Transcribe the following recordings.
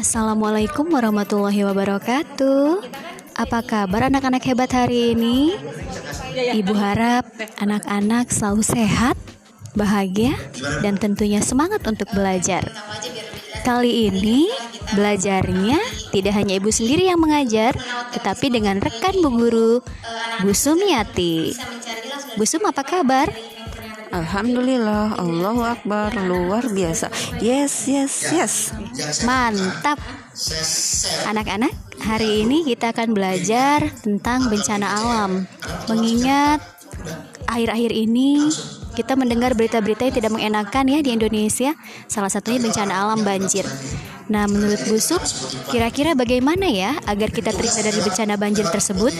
Assalamualaikum warahmatullahi wabarakatuh. Apa kabar anak-anak hebat hari ini? Ibu harap anak-anak selalu sehat, bahagia, dan tentunya semangat untuk belajar. Kali ini belajarnya tidak hanya ibu sendiri yang mengajar, tetapi dengan rekan bu guru, Bu Sumiati. Bu Sum apa kabar? Alhamdulillah, Allahu Akbar, luar biasa. Yes, yes, yes. Mantap. Anak-anak, hari ini kita akan belajar tentang bencana alam. Mengingat akhir-akhir ini kita mendengar berita-berita yang tidak mengenakan ya di Indonesia, salah satunya bencana alam banjir. Nah, menurut Busuk, kira-kira bagaimana ya agar kita terhindar dari bencana banjir tersebut?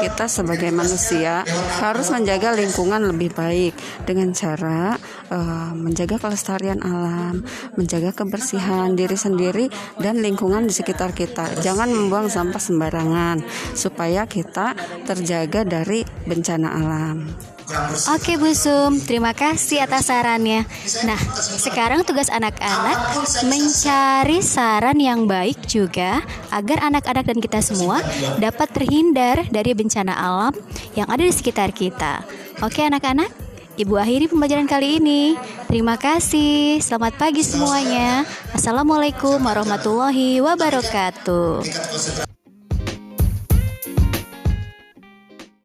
Kita sebagai manusia harus menjaga lingkungan lebih baik dengan cara uh, menjaga kelestarian alam, menjaga kebersihan diri sendiri dan lingkungan di sekitar kita. Jangan membuang sampah sembarangan supaya kita terjaga dari bencana alam. Oke Bu Sum, terima kasih atas sarannya. Nah, sekarang tugas anak-anak mencari saran yang baik juga agar anak-anak dan kita semua dapat terhindar dari bencana alam yang ada di sekitar kita. Oke anak-anak, Ibu akhiri pembelajaran kali ini. Terima kasih. Selamat pagi semuanya. Assalamualaikum warahmatullahi wabarakatuh.